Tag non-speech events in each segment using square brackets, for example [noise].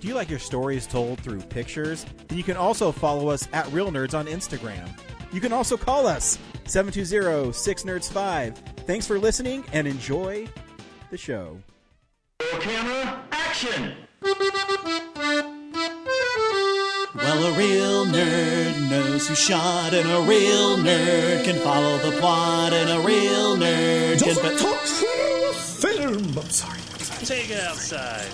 Do you like your stories told through pictures? Then you can also follow us at Real Nerds on Instagram. You can also call us 720-6nerds5. Thanks for listening and enjoy the show. Camera, action! Well, a real nerd knows who shot, and a real nerd can follow the plot, and a real nerd can. Doesn't talk film. I'm sorry. I'm sorry. Take it outside.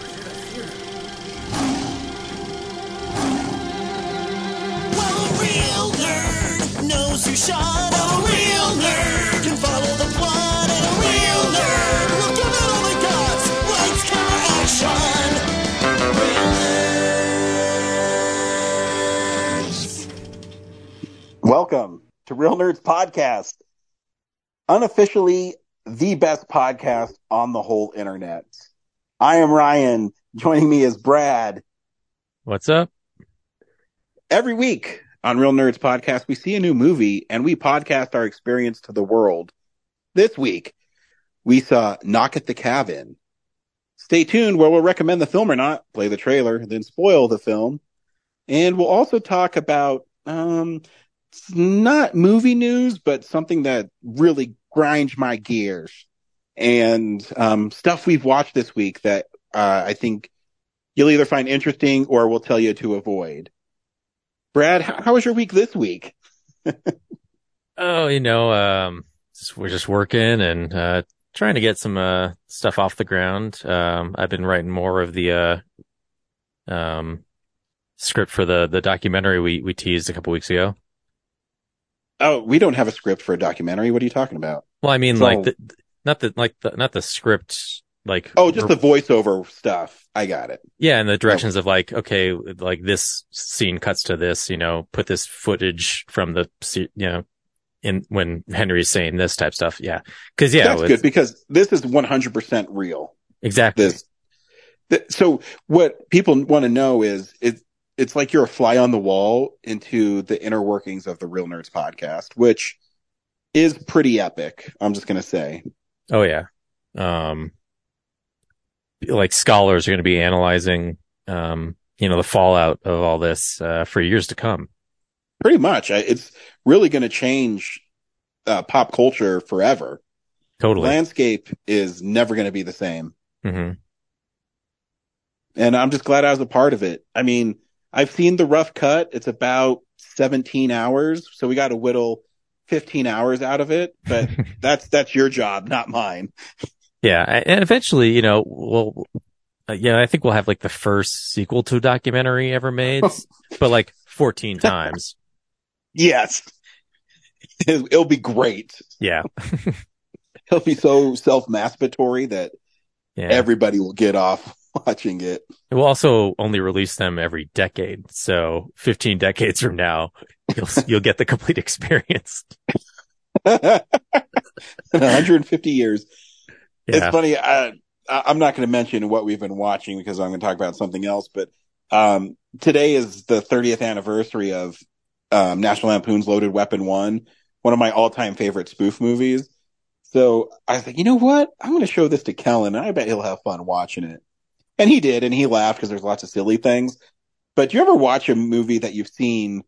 Real nerd knows who shot, and a real nerd can follow the plot, and a real nerd will give it all they got. Lights, camera, action. Real nerds. Welcome to Real Nerds Podcast. Unofficially the best podcast on the whole internet. I am Ryan. Joining me is Brad. What's up? Every week on Real Nerds Podcast, we see a new movie and we podcast our experience to the world. This week, we saw Knock at the Cabin. Stay tuned where we'll recommend the film or not, play the trailer, then spoil the film. And we'll also talk about, um, not movie news, but something that really grinds my gears and, um, stuff we've watched this week that, uh, I think you'll either find interesting or we'll tell you to avoid. Brad, how, was your week this week? [laughs] Oh, you know, um, just, we're just working and, uh, trying to get some, uh, stuff off the ground. Um, I've been writing more of the, uh, um, script for the, the documentary we, we teased a couple weeks ago. Oh, we don't have a script for a documentary. What are you talking about? Well, I mean, like, the, not the, like, the, not the script, like, Oh, just the voiceover stuff. I got it. yeah, and the directions of like, okay, like this scene cuts to this, you know, put this footage from the, you know, in when Henry's saying this type stuff. Yeah. Cause yeah, That's with- good because this is 100% real. exactly. This, th- so what people want to know is it, it's like you're a fly on the wall into the inner workings of the Real Nerds podcast, which is pretty epic. I'm just going to say. Oh yeah. Um, like scholars are going to be analyzing, um, you know, the fallout of all this, uh, for years to come. Pretty much. It's really going to change uh, pop culture forever. Totally. Landscape is never going to be the same. hmm And I'm just glad I was a part of it. I mean, I've seen the rough cut. It's about 17 hours. So we got to whittle 15 hours out of it, but [laughs] that's, that's your job, not mine. Yeah. And eventually, you know, we'll, uh, yeah, I think we'll have like the first sequel to a documentary ever made, [laughs] but like 14 times. Yes. It'll, be great. Yeah. [laughs] [laughs] It'll be so self-masturbatory that Yeah. everybody will get off watching it. we'll also only release them every decade. So 15 decades from now, you'll, you'll get the complete experience. In 150 years. Yeah. It's funny. I, I'm not going to mention what we've been watching because I'm going to talk about something else. But um, today is the 30th anniversary of um, National Lampoon's Loaded Weapon One, one of my all-time favorite spoof movies. So I was like, you know what? I'm going to show this to Kellen, and I bet he'll have fun watching it. And he did, and he laughed because there's lots of silly things. But do you ever watch a movie that you've seen,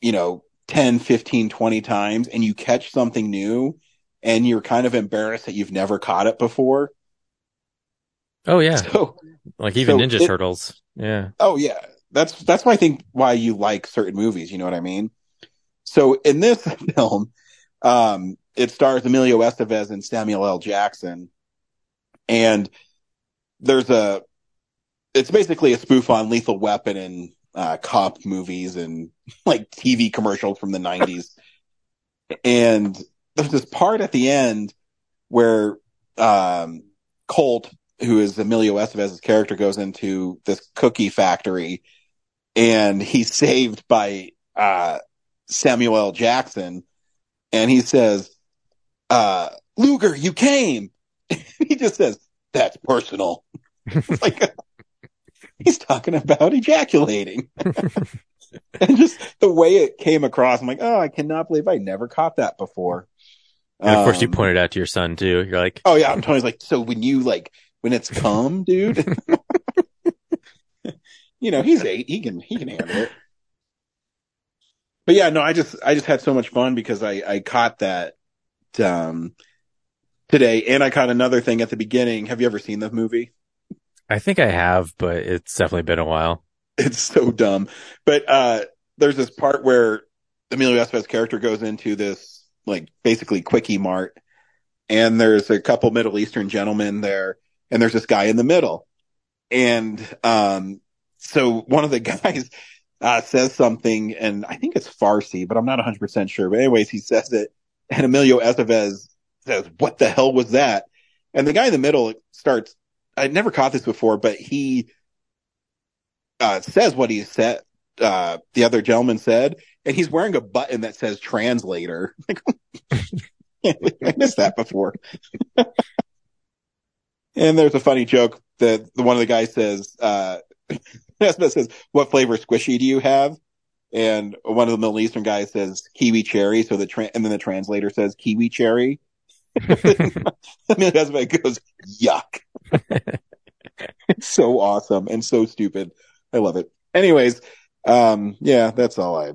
you know, 10, 15, 20 times, and you catch something new? And you're kind of embarrassed that you've never caught it before. Oh yeah. So, Like even So Ninja it- Turtles. Yeah. oh yeah, that's that's why I think why you like certain movies. You know what I mean? So in this [laughs] film, um, it stars Emilio Estevez and Samuel L. Jackson, and there's a, it's basically a spoof on Lethal Weapon and uh, cop movies and [laughs] like TV commercials from the '90s. and there's this part at the end where um, Colt, who is Emilio Estevez's character, goes into this cookie factory, and he's saved by uh, Samuel L. Jackson, and he says, uh, "Luger, you came." [laughs] he just says, "That's personal." [laughs] Like [laughs] he's talking about ejaculating, [laughs] and just the way it came across, I'm like, "Oh, I cannot believe I never caught that before." And of course, you Um, pointed out to your son too. You're like, Oh yeah, I'm Tony's like, so when you like when it's come, dude. [laughs] you know, he's eight. He can he can handle it. But yeah, no, I just I just had so much fun because I I caught that um today, and I caught another thing at the beginning. Have you ever seen the movie? I think I have, but it's definitely been a while. [laughs] It's so dumb. But uh there's this part where Emilio Estevez character goes into this like basically quickie mart and there's a couple Middle Eastern gentlemen there and there's this guy in the middle. And um so one of the [laughs] guys uh says something and I think it's Farsi, but I'm not 100% sure. But anyways, he says it and Emilio Estevez says, "What the hell was that?" And the guy in the middle starts I'd never caught this before, but he uh, says what he said, uh, the other gentleman said, and he's wearing a button that says translator. [laughs] [laughs] I missed that before. [laughs] and there's a funny joke that the one of the guys says, uh, says, what flavor squishy do you have? And one of the Middle Eastern guys says kiwi cherry. So the tra- and then the translator says kiwi cherry. and the husband goes, yuck. it's so awesome and so stupid. I love it. Anyways, um, yeah, that's all I,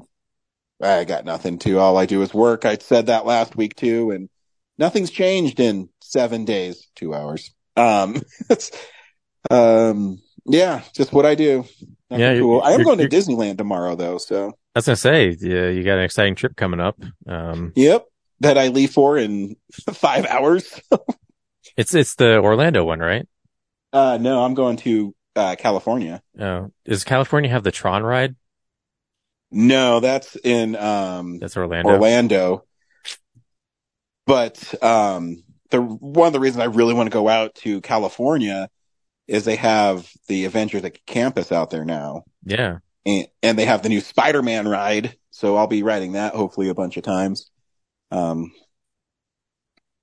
I got nothing to. All I do is work. I said that last week too, and nothing's changed in seven days, two hours. Um, [laughs] um, yeah, just what I do. Nothing Yeah, cool. I am going to Disneyland tomorrow though, so I was gonna say, yeah, you got an exciting trip coming up. Um, yep, that I leave for in [laughs] five hours. [laughs] it's it's the Orlando one, right? Uh, no, I'm going to uh, California. Oh, does California have the Tron ride? No, that's in um That's Orlando. Orlando. But um the one of the reasons I really want to go out to California is they have the Avengers at campus out there now. Yeah. And, and they have the new Spider-Man ride, so I'll be riding that hopefully a bunch of times. Um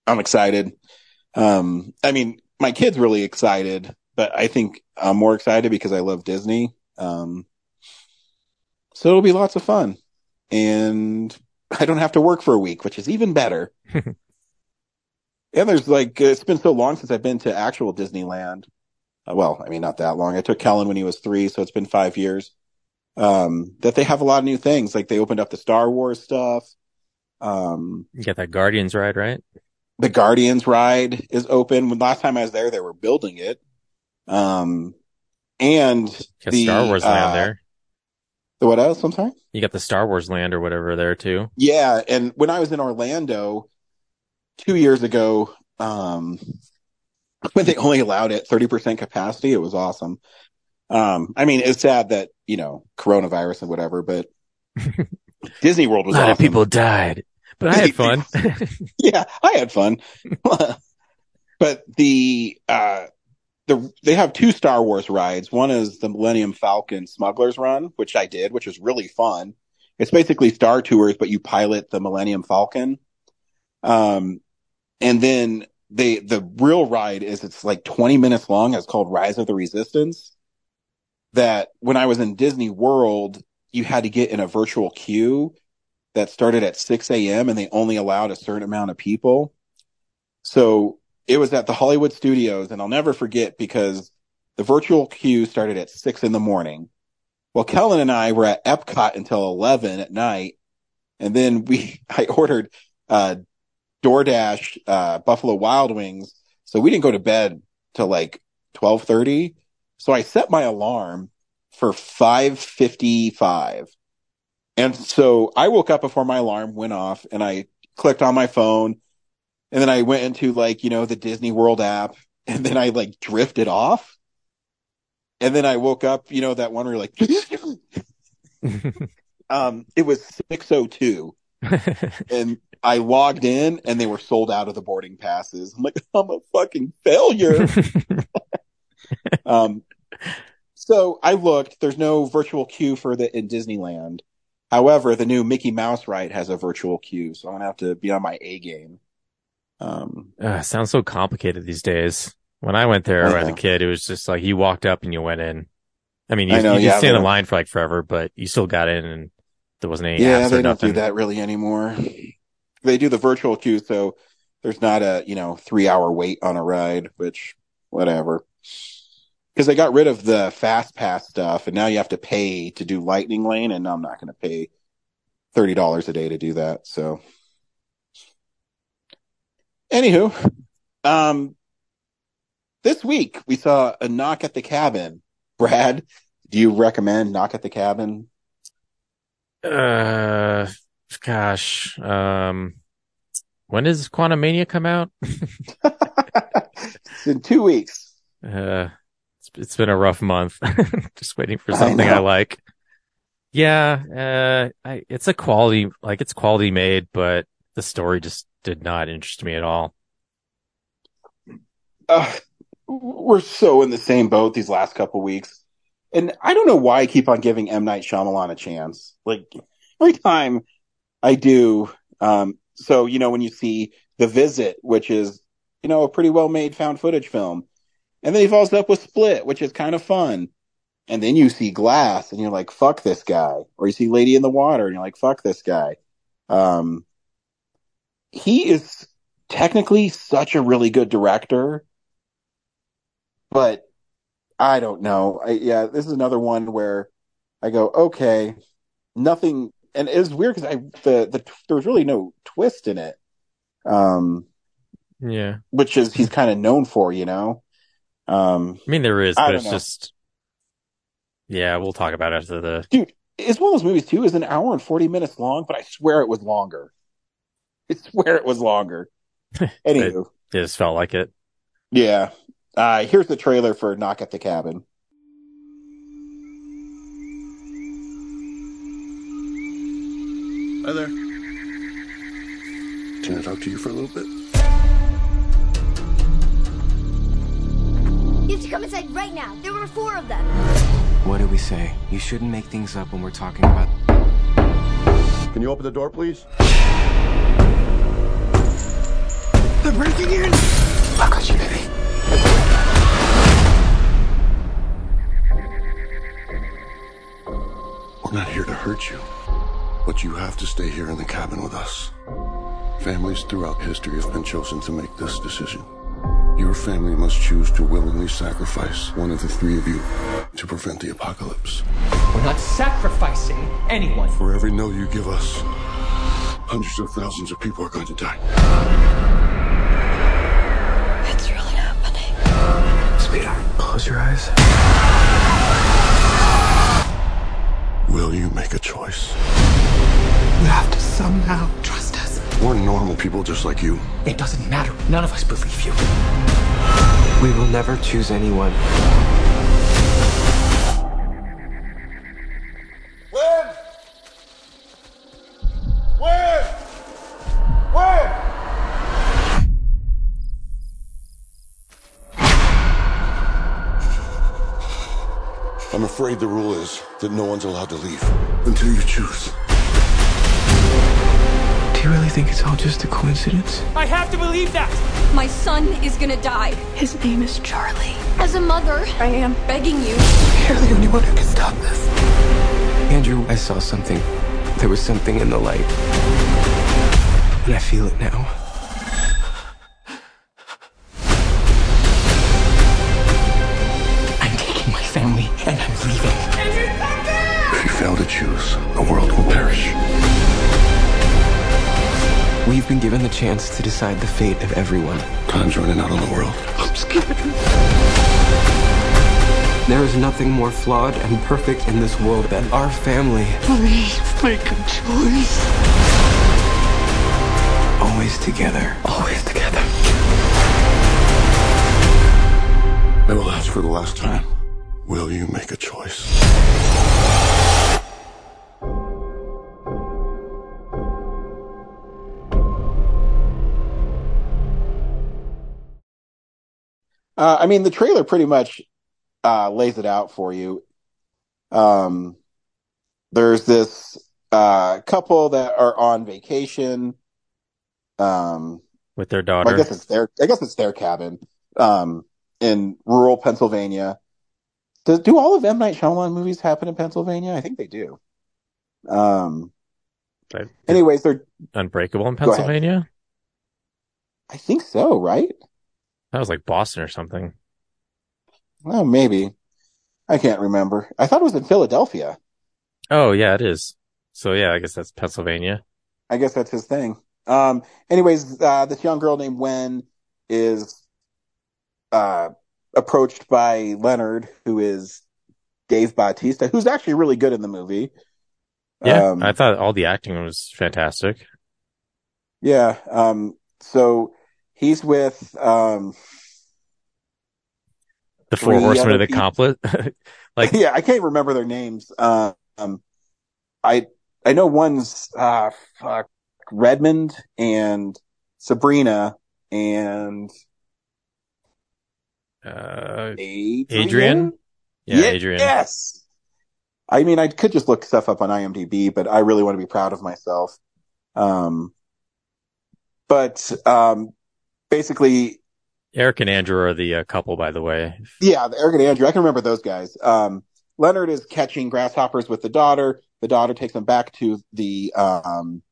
I'm excited. Um I mean, my kid's really excited, but I think I'm more excited because I love Disney. Um so it'll be lots of fun. And [laughs] I don't have to work for a week, which is even better. [laughs] and there's like, it's been so long since I've been to actual Disneyland. Uh, well, I mean, not that long. I took Kellen when he was three, so it's been five years. Um, that they have a lot of new things. Like they opened up the Star Wars stuff. Um, You got that Guardians ride, right? the Guardians ride is open. When last time I was there, they were building it. Um, and the, Star Wars uh, land there. The what else? I'm sorry? You got the Star Wars land or whatever there too. Yeah, and when I was in Orlando two years ago, um, when they only allowed it 30% capacity, it was awesome. Um, I mean, it's sad that, you know, coronavirus and whatever, but [laughs] Disney World was A lot awesome. of people died, but I had [laughs] fun. yeah, I had fun. [laughs] but the, uh, the, they have two Star Wars rides. One is the Millennium Falcon Smuggler's Run, which I did, which is really fun. It's basically Star Tours, but you pilot the Millennium Falcon. Um, and then they, the real ride is it's like 20 minutes long. It's called Rise of the Resistance. That when I was in Disney World, you had to get in a virtual queue that started at 6 a.m. and they only allowed a certain amount of people. So it was at the Hollywood studios and I'll never forget because the virtual queue started at six in the morning. Well, Kellen and I were at Epcot until 11 at night. And then we, [laughs] I ordered, uh, DoorDash, uh, Buffalo Wild Wings. So we didn't go to bed till like 1230. So I set my alarm for 555. And so I woke up before my alarm went off and I clicked on my phone and then I went into like, you know, the Disney World app and then I like drifted off. And then I woke up, you know, that one where you're like, [laughs] um, it was 602 and I logged in and they were sold out of the boarding passes. I'm like, I'm a fucking failure. [laughs] um, so I looked, there's no virtual queue for the in Disneyland. However, the new Mickey Mouse ride has a virtual queue, so I'm gonna have to be on my A game. Um, Uh, sounds so complicated these days. When I went there I as a kid, it was just like you walked up and you went in. I mean, you, I know, you yeah, stay in the line for like forever, but you still got in and there wasn't any yeah, they don't do that really anymore. They do the virtual queue, so there's not a you know three hour wait on a ride, which whatever. Because they got rid of the fast pass stuff, and now you have to pay to do Lightning Lane, and I'm not going to pay thirty dollars a day to do that. So, anywho, um, this week we saw a Knock at the Cabin. Brad, do you recommend Knock at the Cabin? Uh, gosh, um, when does Quantumania come out? [laughs] It's in two weeks. Uh, it's, it's been a rough month. [laughs] Just waiting for something I, know. like. Yeah, uh, I, it's a quality, like it's quality made, but the story just did not interest me at all. uh, we're so in the same boat these last couple weeks. And I don't know why I keep on giving M. Night Shyamalan a chance. Like every time I do, um, so, you know, when you see The Visit, which is, you know, a pretty well made found footage film, and then he follows up with Split, which is kind of fun. And then you see Glass and you're like, fuck this guy. Or you see Lady in the Water and you're like, fuck this guy. Um, he is technically such a really good director but I don't know. I, yeah, this is another one where I go, okay, nothing, and it was weird because I the the there was really no twist in it, um, Yeah. which is he's kind of known for, you know. Um, I mean, there is, but it's know. just, yeah, we'll talk about it after the, dude, one of those movies too. Is an hour and forty minutes long, but I swear it was longer. [laughs] I swear it was longer. [laughs] Anywho, it just felt like it. yeah. Uh, here's the trailer for Knock at the Cabin. Hi there. Can I talk to you for a little bit? You have to come inside right now. There were four of them. What did we say? You shouldn't make things up when we're talking about. Can you open the door, please? They're breaking in! I got you, baby. We're not here to hurt you, but you have to stay here in the cabin with us. Families throughout history have been chosen to make this decision. Your family must choose to willingly sacrifice one of the three of you to prevent the apocalypse. We're not sacrificing anyone. For every no you give us, hundreds of thousands of people are going to die. Close your eyes. Will you make a choice? You have to somehow trust us. We're normal people just like you. It doesn't matter. None of us believe you. We will never choose anyone. That no one's allowed to leave until you choose. Do you really think it's all just a coincidence? I have to believe that. My son is gonna die. His name is Charlie. As a mother, I am begging you. You're the only one who can stop this. Andrew, I saw something. There was something in the light. And I feel it now. Choose, the world will perish. We've been given the chance to decide the fate of everyone. Time's running out on the world. I'm scared. There is nothing more flawed and perfect in this world than our family. Please make a choice. Always together. Always together. I will ask for the last time. Will you make a choice? Uh, I mean, the trailer pretty much uh, lays it out for you. Um, there's this uh, couple that are on vacation. Um, with their daughter. I guess it's their, I guess it's their cabin, um, in rural Pennsylvania. Do, do all of M. Night Shyamalan movies happen in Pennsylvania? I think they do. Um, Right. anyways, they're, Unbreakable in Pennsylvania. I think so, right? That was like Boston or something. Well, maybe. I can't remember. I thought it was in Philadelphia. Oh yeah, it is. So yeah, I guess that's Pennsylvania. I guess that's his thing. Um, anyways, uh, this young girl named Wen is, uh, approached by Leonard, who is Dave Bautista, who's actually really good in the movie. Yeah, Um, I thought all the acting was fantastic. yeah. Um, so he's with, um, The four horsemen of the complet. [laughs] like yeah, I can't remember their names. Um, I, I know one's, uh, fuck, Redmond and Sabrina and uh, Adrian. Adrian. Yeah, Ye- Adrian. Yes. I mean, I could just look stuff up on IMDb, but I really want to be proud of myself. Um, but, um, basically, Eric and Andrew are the uh, couple, by the way. yeah, Eric and Andrew, I can remember those guys. Um, Leonard is catching grasshoppers with the daughter. The daughter takes them back to the, um,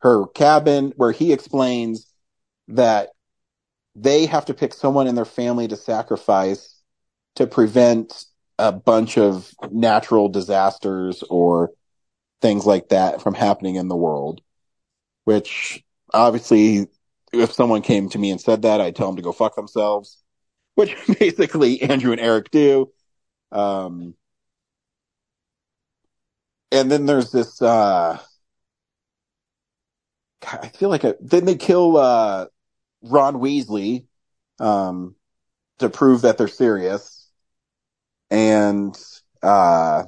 her cabin where he explains that they have to pick someone in their family to sacrifice to prevent a bunch of natural disasters or things like that from happening in the world. Which obviously, if someone came to me and said that, I'd tell them to go fuck themselves, which [laughs] basically Andrew and Eric do. Um, and then there's this, uh, God, I feel like a, then they kill, uh, Ron Weasley, um, to prove that they're serious. And, uh,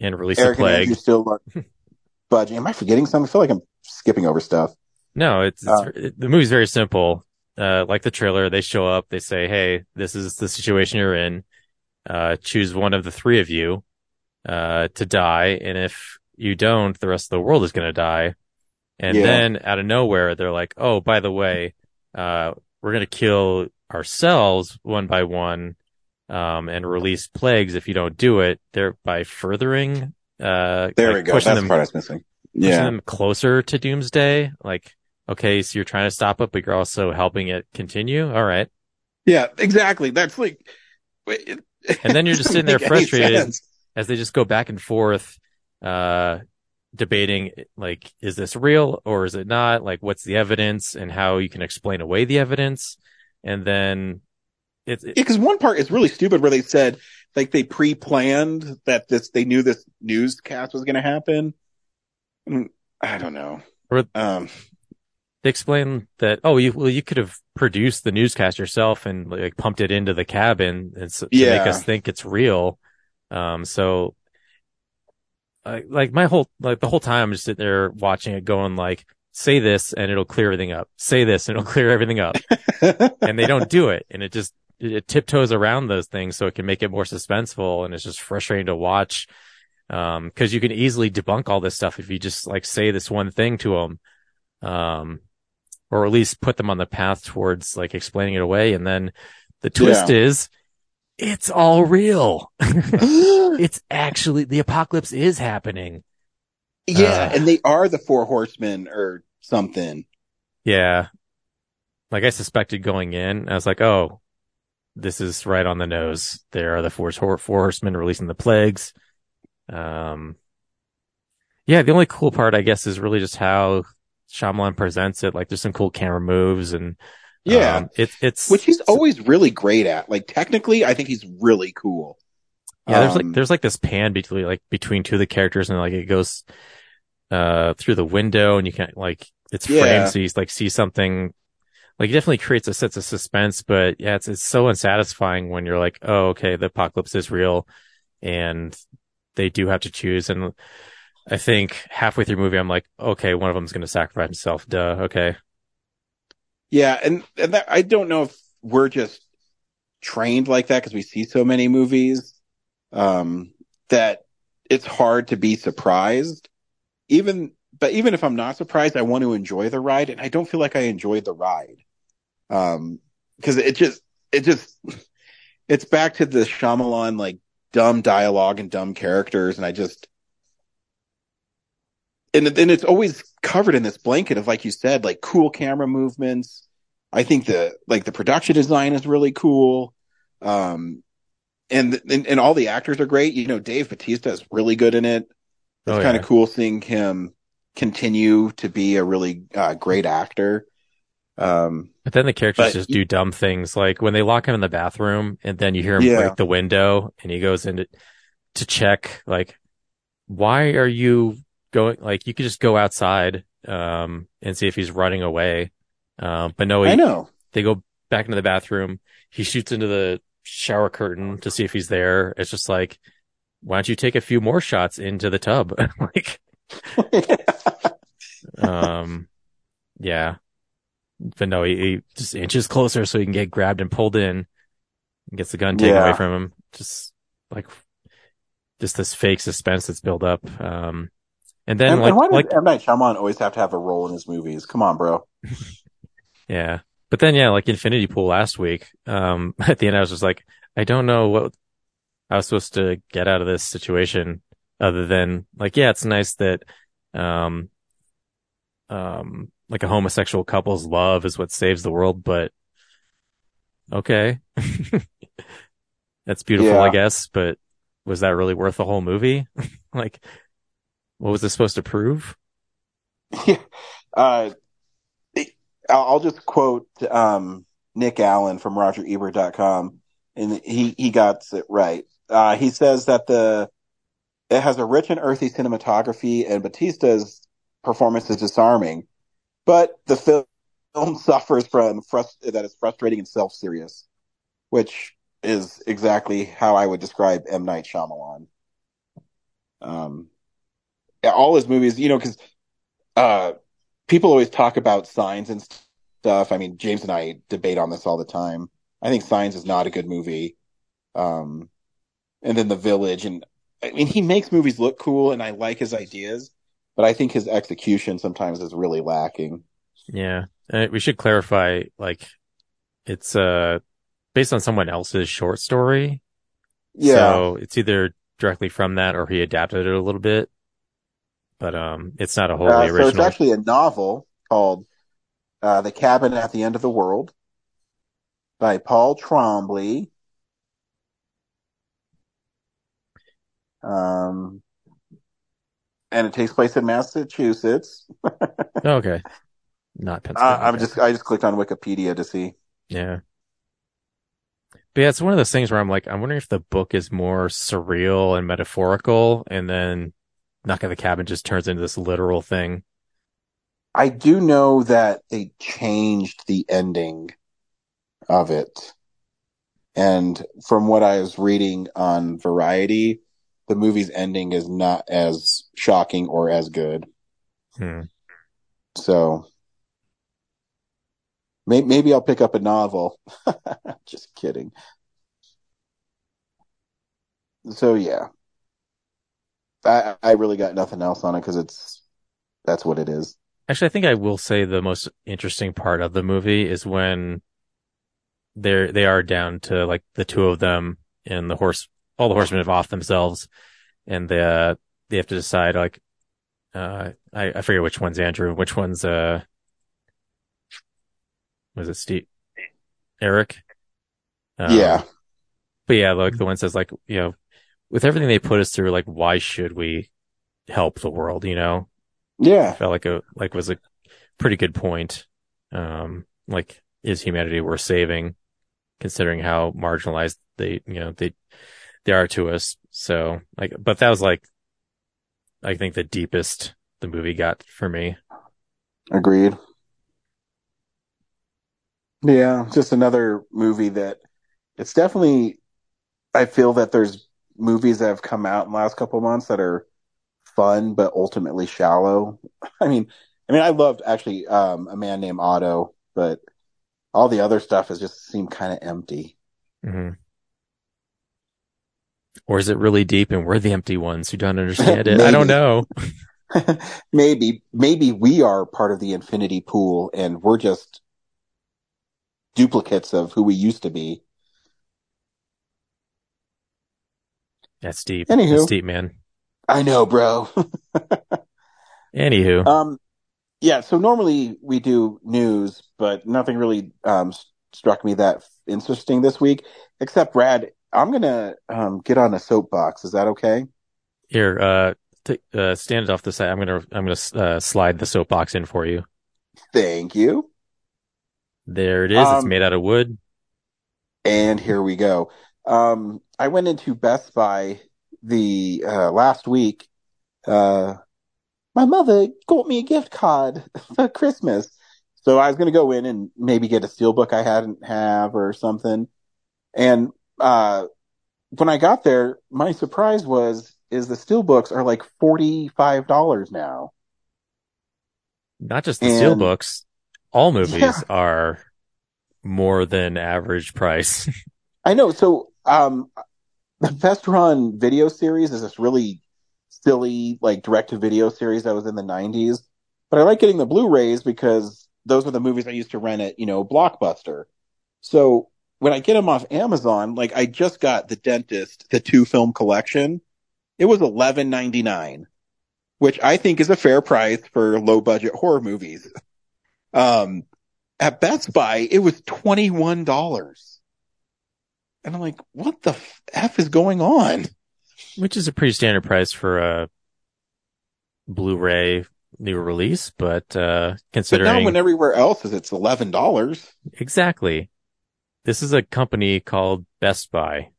And release Eric the and plague. Andrew still [laughs] budging. Am I forgetting something? I feel like I'm skipping over stuff. No, it's, it's Uh, it- the movie's very simple. Uh, like the trailer, they show up, they say, Hey, this is the situation you're in. Uh, choose one of the three of you, uh, to die. And if you don't, the rest of the world is going to die. And Yeah. then out of nowhere, they're like, Oh, by the way, uh, we're going to kill ourselves one by one, um, and release plagues if you don't do it. Thereby furthering, uh, There like we go. pushing That's them the part I was missing. pushing Yeah. them closer to doomsday. Like, okay, so you're trying to stop it, but you're also helping it continue. All right. Yeah, exactly. That's like, it- And then you're just [laughs] sitting there frustrated as they just go back and forth, uh, debating, like, is this real or is it not? Like, what's the evidence and how you can explain away the evidence? And then it's, it, Yeah, because one part is really stupid where they said like they pre-planned that this they knew this newscast was going to happen. Mm, I don't know. Or- Um, explain that, oh, you, well, you could have produced the newscast yourself and like pumped it into the cabin and so, to Yeah. make us think it's real. Um, so like my whole, like the whole time I'm just sitting there watching it going like, say this and it'll clear everything up. Say this and it'll [laughs] clear everything up. [laughs] and they don't do it. And it just, it, it tiptoes around those things so it can make it more suspenseful. And it's just frustrating to watch. Um, cause you can easily debunk all this stuff if you just like say this one thing to them. Um, or at least put them on the path towards like explaining it away. And then the twist Yeah. is it's all real. [laughs] [gasps] it's actually the apocalypse is happening. yeah, Uh. and they are the four horsemen or something. Yeah. Like I suspected going in, I was like, oh, this is right on the nose. There are the four, four horsemen releasing the plagues. Um, yeah, the only cool part, I guess, is really just how Shyamalan presents it. Like there's some cool camera moves and, Yeah, um, it, it's, which he's always really great at. Like technically, I think he's really cool. Yeah, there's Um, like there's like this pan between like between two of the characters, and like it goes uh through the window, and you can like it's Yeah. framed, so you like see something. Like it definitely creates a sense of suspense, but yeah, it's it's so unsatisfying when you're like, oh, okay, the apocalypse is real, and they do have to choose. And I think halfway through movie, I'm like, okay, one of them's going to sacrifice himself. Duh. Okay. Yeah, and, and that, I don't know if we're just trained like that because we see so many movies um, that it's hard to be surprised. even but even if I'm not surprised, I want to enjoy the ride, and I don't feel like I enjoyed the ride. Um, because it just it just [laughs] it's back to the Shyamalan like dumb dialogue and dumb characters, and I just and then it's always covered in this blanket of like you said, like cool camera movements. I think the like the production design is really cool. Um, and, and and all the actors are great. You know, Dave Bautista is really good in it. It's Oh, kind yeah. of cool seeing him continue to be a really uh, great actor. Um, But then the characters But- just do dumb things, like when they lock him in the bathroom, and then you hear him Yeah. break the window, and he goes in to, to check, like, why are you going? Like, you could just go outside, um, and see if he's running away. Um, but no, he, I know. they go back into the bathroom. He shoots into the shower curtain to see if he's there. It's just like, why don't you take a few more shots into the tub? [laughs] like, [laughs] um, yeah. But no, he, he just inches closer so he can get grabbed and pulled in and gets the gun taken Yeah. away from him. Just like, just this fake suspense that's built up. Um, and then and, like, and why does like, M Night Shyamalan always have to have a role in his movies? Come on, bro. [laughs] Yeah. But then, yeah, like Infinity Pool last week, um, [laughs] at the end, I was just like, I don't know what I was supposed to get out of this situation other than like, yeah, it's nice that, um, um, like a homosexual couple's love is what saves the world, but okay. [laughs] That's beautiful, Yeah. I guess, but was that really worth the whole movie? like, what was this supposed to prove? [laughs] Yeah. Uh, I'll just quote um, Nick Allen from RogerEbert.com, and he he got it right. Uh, he says that the it has a rich and earthy cinematography, and Bautista's performance is disarming, but the film, [laughs] suffers from frust- that is frustrating and self serious, which is exactly how I would describe M Night Shyamalan. Um, all his movies, you know, because uh, people always talk about signs and stuff. I mean, James and I debate on this all the time. I think Signs is not a good movie. Um, and then The Village, and I mean, he makes movies look cool, and I like his ideas, but I think his execution sometimes is really lacking. Yeah. Uh, we should clarify, like, it's, uh, based on someone else's short story. Yeah, So it's either directly from that or he adapted it a little bit. But, um, it's not a wholly uh, so original. it's actually a novel called uh, "The Cabin at the End of the World" by Paul Tremblay. Um, and it takes place in Massachusetts. [laughs] Okay. Not Uh, Pennsylvania. I'm just I just clicked on Wikipedia to see. Yeah. But yeah, it's one of those things where I'm like, I'm wondering if the book is more surreal and metaphorical and then Knock at the Cabin just turns into this literal thing. I do know that they changed the ending of it. And from what I was reading on Variety, the movie's ending is not as shocking or as good. Hmm. So may- maybe I'll pick up a novel. [laughs] Just kidding. So yeah, I I really got nothing else on it because it's that's what it is. Actually, I think I will say the most interesting part of the movie is when they're they are down to like the two of them and the horse all the horsemen have off themselves and they uh, they have to decide like uh I, I forget which one's Andrew, which one's uh was it Steve Eric? Um, yeah, But yeah, like the one says like, you know, with everything they put us through, like why should we help the world, you know? yeah. felt like a like was a pretty good point. Um, like is humanity worth saving, considering how marginalized they you know they they are to us. So like, but that was like, I think the deepest the movie got for me. Agreed. Yeah, just another movie that it's definitely. I feel that there's movies that have come out in the last couple of months that are fun but ultimately shallow. [laughs] I mean, I mean, I loved actually um, a man named Otto, but all the other stuff has just seemed kind of empty. Mm-hmm. Or is it really deep and we're the empty ones who don't understand it? I don't [laughs] know. [laughs] maybe, maybe we are part of the infinity pool and we're just duplicates of who we used to be. That's deep. Anywho. That's deep, man. I know, bro. Anywho, [laughs] um, yeah. So normally we do news, but nothing really um struck me that interesting this week. Except, Brad, I'm gonna um get on a soapbox. Is that okay? here, uh, t- uh, stand it off the side. I'm gonna, I'm gonna uh, slide the soapbox in for you. Thank you. There it is. it's Um, made out of wood. And here we go. Um, I went into Best Buy the uh, last week. Uh, my mother got me a gift card [laughs] for Christmas, so I was going to go in and maybe get a steelbook I hadn't have or something. And uh, when I got there, my surprise was is the steelbooks are like forty five dollars now. Not just the and- steel books. All movies Yeah. are more than average price. [laughs] I know. So, um, the Vestron video series is this really silly, like direct to video series that was in the 90s. But I like getting the Blu-rays because those were the movies I used to rent at, you know, Blockbuster. So when I get them off Amazon, like I just got The Dentist, the two film collection. It was eleven ninety nine, which I think is a fair price for low budget horror movies. Um, at Best Buy, it was twenty one dollars. And I'm like, what the f is going on? which is a pretty standard price for a Blu-ray new release, but uh But now when everywhere else is it's eleven dollars. exactly, this is a company called Best Buy.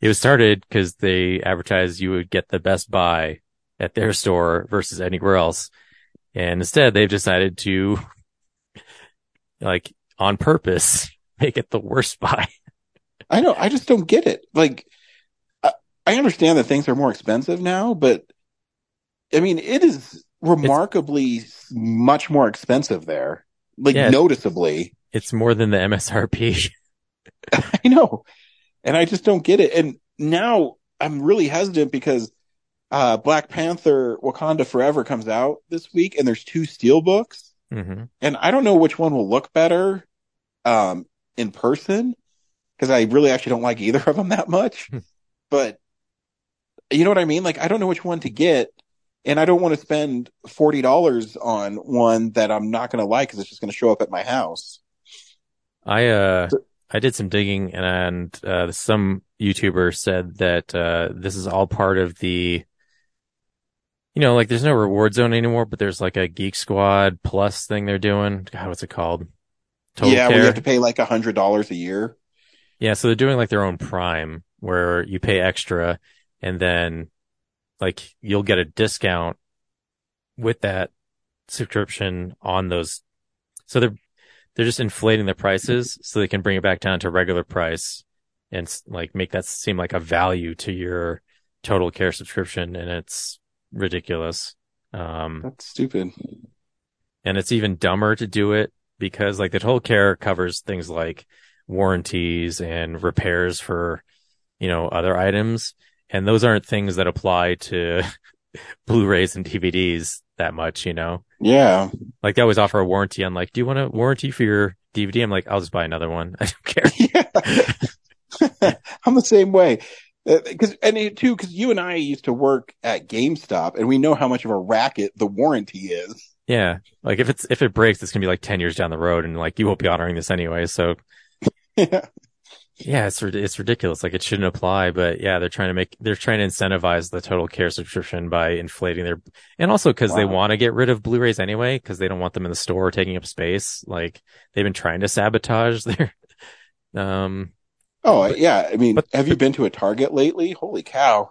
it was started because they advertised you would get the Best Buy at their store versus anywhere else, and instead they've decided to, [laughs] like, on purpose, [laughs] make it the worst buy. I know. I just don't get it. Like, I, I understand that things are more expensive now, but I mean, it is remarkably s- much more expensive there. Like, Yeah. noticeably. It's more than the MSRP. [laughs] I know. And I just don't get it. And now I'm really hesitant because uh, Black Panther Wakanda Forever comes out this week and there's two steel books. hmm And I don't know which one will look better um, in person because I really actually don't like either of them that much. but you know what I mean? Like, I don't know which one to get. And I don't want to spend $40 on one that I'm not going to like because it's just going to show up at my house. I uh I did some digging and uh some YouTuber said that uh this is all part of the you know, like there's no reward zone anymore, but there's like a Geek Squad plus thing they're doing. God, what's it called? Total yeah, Care. we have to pay like a $100 a year. Yeah, so they're doing like their own Prime where you pay extra and then like you'll get a discount with that subscription on those. So they're they're just inflating the prices so they can bring it back down to regular price and like make that seem like a value to your total care subscription and it's ridiculous. Um That's stupid. and it's even dumber to do it because like the total care covers things like warranties and repairs for you know other items and those aren't things that apply to [laughs] blu-rays and dvds that much you know Yeah. like they always offer a warranty on like do you want a warranty for your dvd i'm like i'll just buy another one [laughs] i don't care Yeah. [laughs] I'm the same way. Uh, because and it, too, because you and I used to work at GameStop, and we know how much of a racket the warranty is. yeah like if it's if it breaks it's gonna be like 10 years down the road and like you won't be honoring this anyway so yeah, [laughs] Yeah, it's it's ridiculous. Like it shouldn't apply, but yeah, they're trying to make they're trying to incentivize the total care subscription by inflating their and also because they want to get rid of Blu-rays anyway because they don't want them in the store taking up space. Like they've been trying to sabotage [laughs] their um Oh But- yeah. I mean, but- have you been to a Target lately? Holy cow!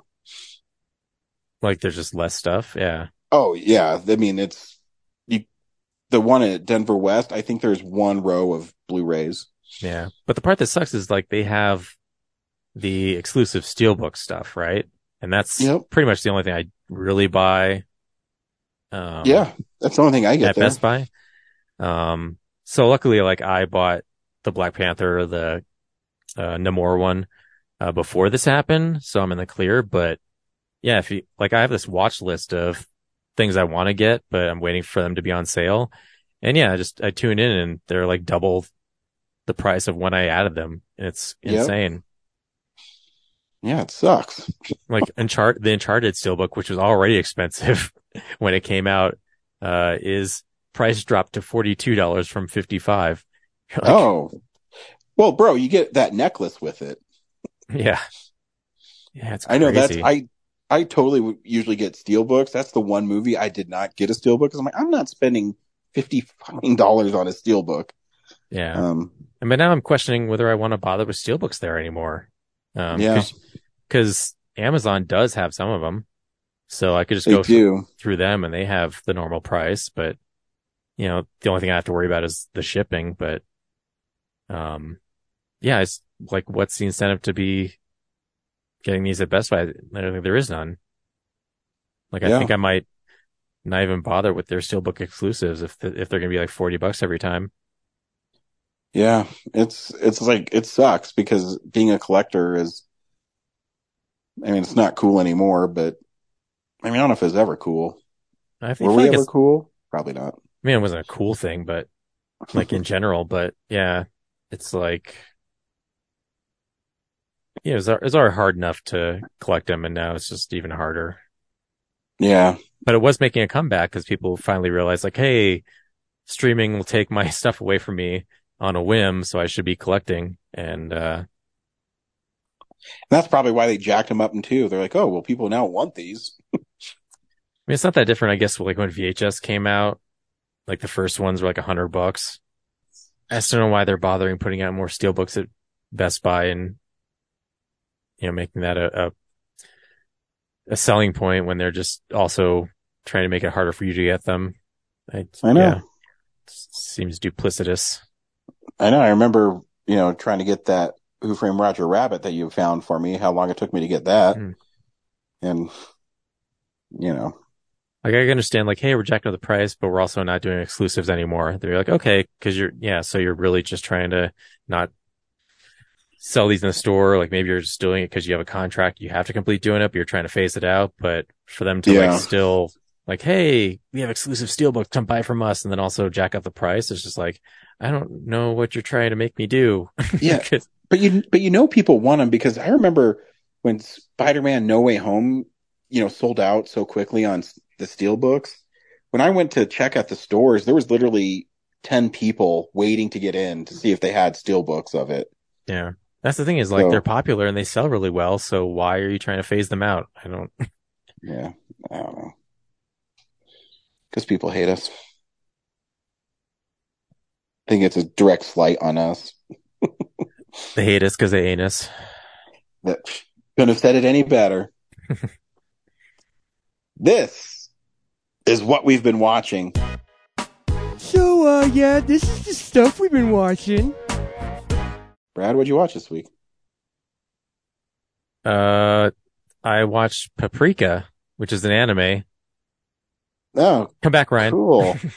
like there's just less stuff. Yeah. Oh yeah. I mean, it's you. The one at Denver West. I think there's one row of Blu-rays. Yeah. But the part that sucks is like they have the exclusive steelbook stuff, right? And that's Yep. pretty much the only thing I really buy. Um, yeah, that's the only thing I get at there. Best Buy. Um, so luckily, like I bought the Black Panther, the uh, Namor one, uh, before this happened, so I'm in the clear. But yeah, if you like, I have this watch list of things I want to get, but I'm waiting for them to be on sale. And yeah, I just, I tune in and they're like double the price of when I added them. It's Yep. insane. Yeah, it sucks. Like [laughs] Unchart, the Uncharted steelbook, which was already expensive [laughs] when it came out, uh, is price dropped to $42 from 55. [laughs] Like, oh, well, bro, you get that necklace with it. yeah. Yeah, it's I know that's. I. I totally usually get steelbooks. That's the one movie I did not get a steelbook because I'm like, I'm not spending fifty fucking dollars on a steelbook. yeah. Um, And but now I'm questioning whether I want to bother with steelbooks there anymore. Um, Yeah. Because Amazon does have some of them, so I could just they go do. through them and they have the normal price. But you know, the only thing I have to worry about is the shipping. But um, yeah, it's like, what's the incentive to be getting these at Best Buy? I don't think there is none. Like, I Yeah. think I might not even bother with their steelbook exclusives if if they're gonna be like forty bucks every time. Yeah, it's it's like it sucks because being a collector is. I mean, it's not cool anymore, but I mean, I don't know if it's ever cool. I think Were we like ever cool? Probably not. I mean, it wasn't a cool thing, but like in [laughs] general, but yeah, it's like, yeah, it's, it's already hard enough to collect them and now it's just even harder. Yeah, But it was making a comeback because people finally realized like, Hey, streaming will take my [laughs] stuff away from me on a whim. So I should be collecting. And, uh, that's probably why they jacked them up in two. They're like, oh, well, people now want these. I mean, it's not that different, I guess, like when VHS came out, like the first ones were like a hundred bucks. I just don't know why they're bothering putting out more steelbooks at Best Buy and, you know, making that a, a, a selling point when they're just also trying to make it harder for you to get them. I, I know. yeah, it seems duplicitous. I know. I remember, you know, trying to get that Who Framed Roger Rabbit that you found for me. How long it took me to get that, Mm. and you know, Like I can understand, like, hey, we're jacking up the price, but we're also not doing exclusives anymore. They're like, okay, because you're, yeah, so you're really just trying to not sell these in the store. Like maybe you're just doing it because you have a contract, you have to complete doing it, but you're trying to phase it out. But for them to Yeah. like still, like, hey, we have exclusive steelbook, come buy from us, and then also jack up the price. It's just like, I don't know what you're trying to make me do. [laughs] yeah. But you, but you know, people want them because I remember when Spider-Man No Way Home, you know, sold out so quickly on the steel books. When I went to check at the stores, there was literally 10 people waiting to get in to see if they had steel books of it. yeah. That's the thing is like So- they're popular and they sell really well. So why are you trying to phase them out? I don't, [laughs] Yeah. I don't know. Cause people hate us. I think it's a direct slight on us. [laughs] they hate us because they ain't us. That couldn't have said it any better. [laughs] this is what we've been watching. So, uh, yeah, this is the stuff we've been watching. Brad, what'd you watch this week? Uh, I watched Paprika, which is an anime. Oh, Come back, Ryan. cool. [laughs]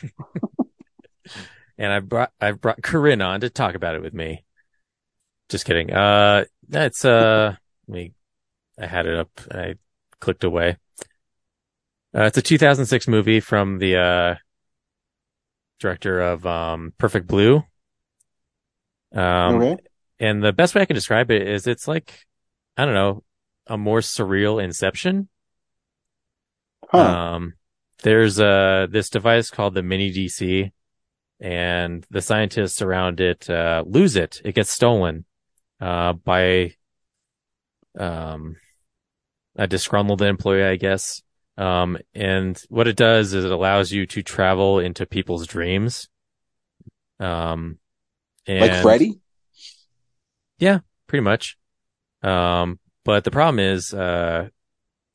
And I've brought I've brought Corinne on to talk about it with me. Just kidding. Uh, that's uh, me. I had it up. and I clicked away. Uh, it's a 2006 movie from the uh director of um Perfect Blue. Um, okay. and the best way I can describe it is it's like, I don't know, a more surreal Inception. Huh. Um, there's uh this device called the Mini DC, and the scientists around it uh, lose it. It gets stolen uh, by um a disgruntled employee, I guess. Um, and what it does is it allows you to travel into people's dreams. Um, and like Freddy? Yeah, pretty much. Um, but the problem is, uh,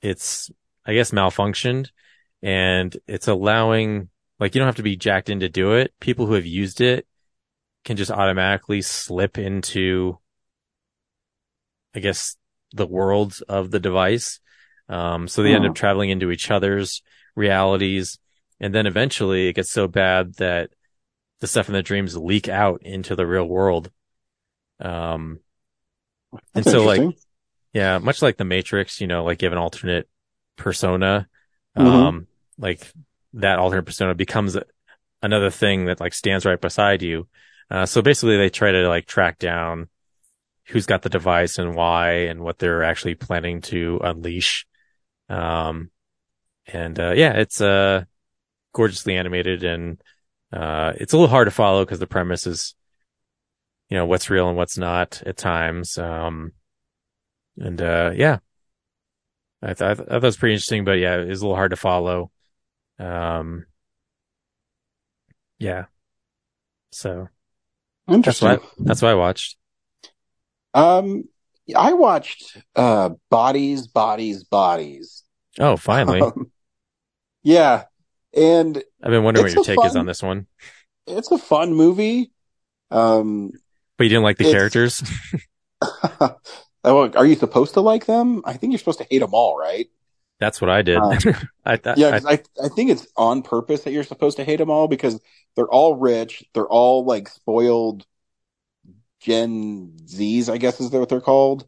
it's, I guess, malfunctioned and it's allowing, like, you don't have to be jacked in to do it. People who have used it can just automatically slip into, I guess, the world of the device. Um, so they end Hmm. up traveling into each other's realities. And then eventually it gets so bad that the stuff in the dreams leak out into the real world. Um, and so like, yeah, much like the Matrix, you know, like you have an alternate persona. Mhm. Um, like that alternate persona becomes another thing that like stands right beside you. Uh, so basically they try to like track down who's got the device and why and what they're actually planning to unleash. Um, and, uh, yeah, it's, uh, gorgeously animated and, uh, it's a little hard to follow because the premise is, you know, what's real and what's not at times. Um, and, uh, yeah, I, th- I, th- I thought it was pretty interesting, but yeah, it was a little hard to follow. Um, yeah. So that's Interesting. what I, that's what I watched. Um, I watched uh, Bodies, Bodies, Bodies. Oh, finally. Um, yeah, and I've been wondering what your take is on this one, it's a fun movie. Um, but you didn't like the characters. [laughs] oh, are you supposed to like them? I think you're supposed to hate them all, right? That's what I did. Uh, [laughs] I Yeah, I, I think it's on purpose that you're supposed to hate them all because they're all rich. They're all like spoiled Gen Zs, I guess is what they're called.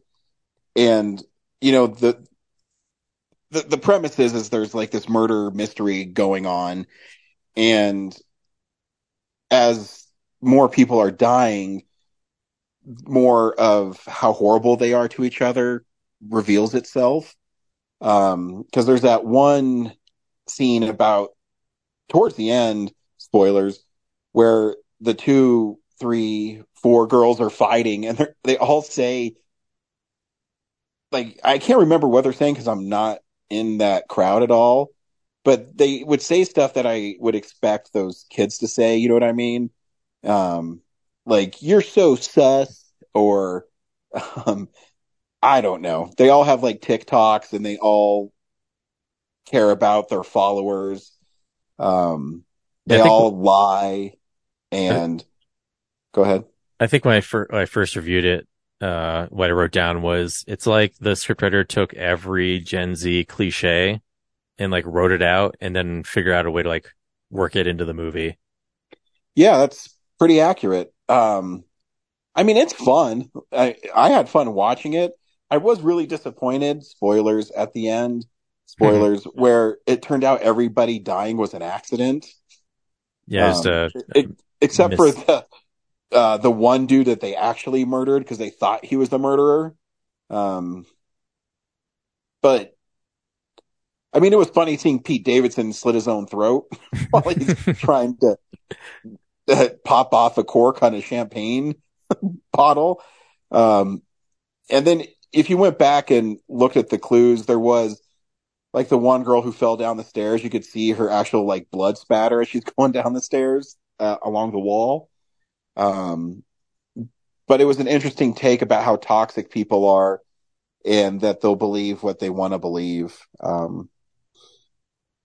And you know the the the premise is is there's like this murder mystery going on, and as more people are dying, more of how horrible they are to each other reveals itself. Um, because there's that one scene about towards the end, spoilers, where the two, three, four girls are fighting and they all say, like, I can't remember what they're saying because I'm not in that crowd at all, but they would say stuff that I would expect those kids to say. You know what I mean? Um, like, you're so sus or, [laughs] um, I don't know. They all have like TikToks and they all care about their followers. Um, they think- all lie and go ahead. I think when I, fir- when I first reviewed it, uh, what I wrote down was it's like the scriptwriter took every Gen Z cliche and like wrote it out and then figured out a way to like work it into the movie. Yeah, that's pretty accurate. Um, I mean, it's fun. I, I had fun watching it. I was really disappointed. Spoilers at the end. Spoilers [laughs] where it turned out everybody dying was an accident. Yeah, just Um, uh, it- except miss- for the uh, the one dude that they actually murdered because they thought he was the murderer. Um, but I mean, it was funny seeing Pete Davidson slit his own throat [laughs] while he's [laughs] trying to uh, pop off a cork on a champagne bottle. Um, and then if you went back and looked at the clues, there was like the one girl who fell down the stairs. You could see her actual like blood spatter as she's [laughs] going down the stairs uh, along the wall. Um, but it was an interesting take about how toxic people are and that they'll believe what they want to believe. Um,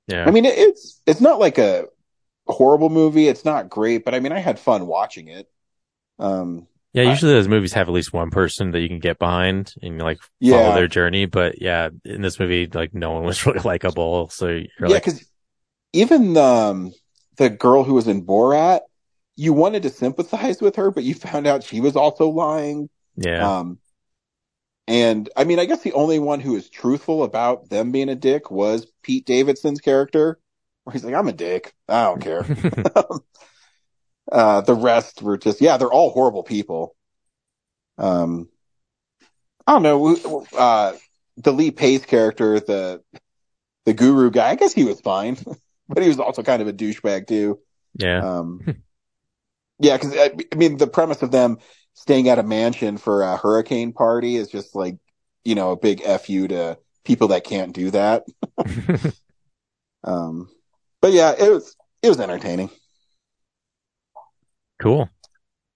yeah. I mean, it's, it's not like a horrible movie. It's not great, but I mean, I had fun watching it. Um, Yeah, usually those movies have at least one person that you can get behind and like follow Yeah. their journey. But yeah, in this movie, like no one was [laughs] really likable. So you're yeah, like, because even the um, the girl who was in Borat, you wanted to sympathize with her, but you found out she was also lying. yeah, Um, and I mean, I guess the only one who was truthful about them being a dick was Pete Davidson's character, where he's like, "I'm a dick. I don't care." [laughs] [laughs] uh, the rest were just, yeah, they're all horrible people. Um, I don't know. Uh, the Lee Pace character, the the guru guy, I guess he was fine, [laughs] but he was also kind of a douchebag too. yeah, Um, [laughs] yeah, because I, I mean, the premise of them staying at a mansion for a hurricane party is just like, you know, a big fu to people that can't do that. [laughs] Um, but yeah, it was it was entertaining. Cool.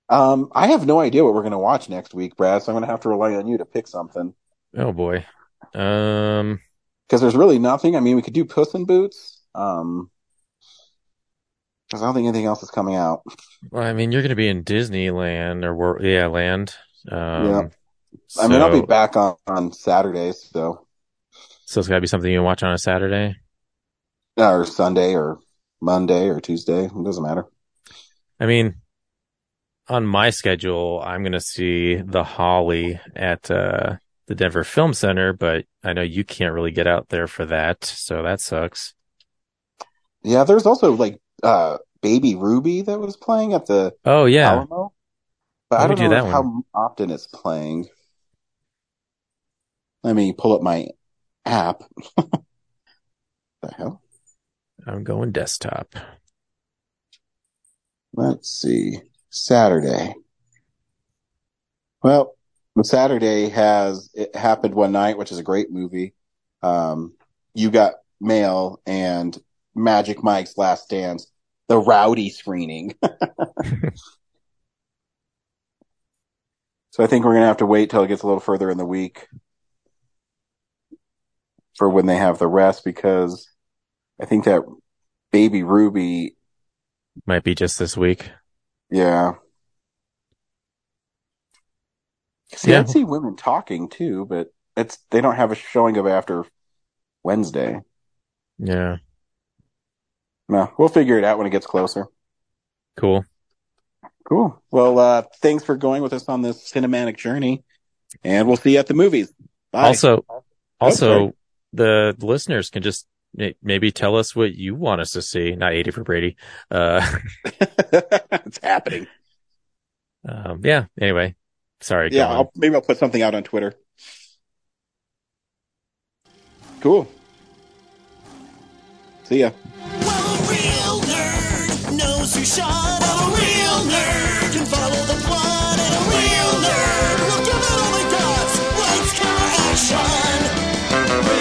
Um, I have no idea what we're gonna watch next week, Brad. So I'm gonna have to rely on you to pick something Oh boy. Um, because there's really nothing. I mean, we could do Puss in Boots. Um, because I don't think anything else is coming out. well, I mean, you're going to be in Disneyland or yeah, land. Um, Yeah. I mean, I'll be back on on Saturdays, so So it's got to be something you watch on a Saturday. or Sunday or Monday or Tuesday. It doesn't matter. I mean, on my schedule, I'm going to see the Holly at, uh, the Denver Film Center, but I know you can't really get out there for that. So that sucks. Yeah, there's also like uh Baby Ruby that was playing at the Oh yeah, Alamo. But Let I don't do know how often it's playing. Let me pull up my app. [laughs] the hell? I'm going desktop. Let's see. Saturday. Well, Saturday has it happened one night, which is a great movie. Um, you got mail and Magic Mike's Last Dance, the rowdy screening. [laughs] so I think we're gonna have to wait till it gets a little further in the week for when they have the rest because I think that Baby Ruby, Might be just this week. Yeah. See, Yeah. I'd see women talking too, but it's they don't have a showing of after Wednesday. Yeah, No, we'll figure it out when it gets closer. cool. Cool. Well, uh, thanks for going with us on this cinematic journey, and we'll see you at the movies. Bye. Also, also, sorry. the listeners can just may- maybe tell us what you want us to see. Not 80 for Brady. Uh, [laughs] it's happening. um, yeah. Anyway, sorry. Yeah. I'll, maybe I'll put something out on Twitter. Cool. See ya. Well, a real nerd knows who shot at a real nerd can follow the plot and a real nerd will give all they got. Lights, camera, action.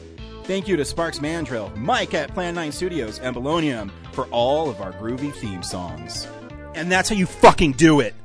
Thank you to Sparks Mandrill, Mike at Plan 9 Studios, and Bolognium for all of our groovy theme songs. And that's how you fucking do it!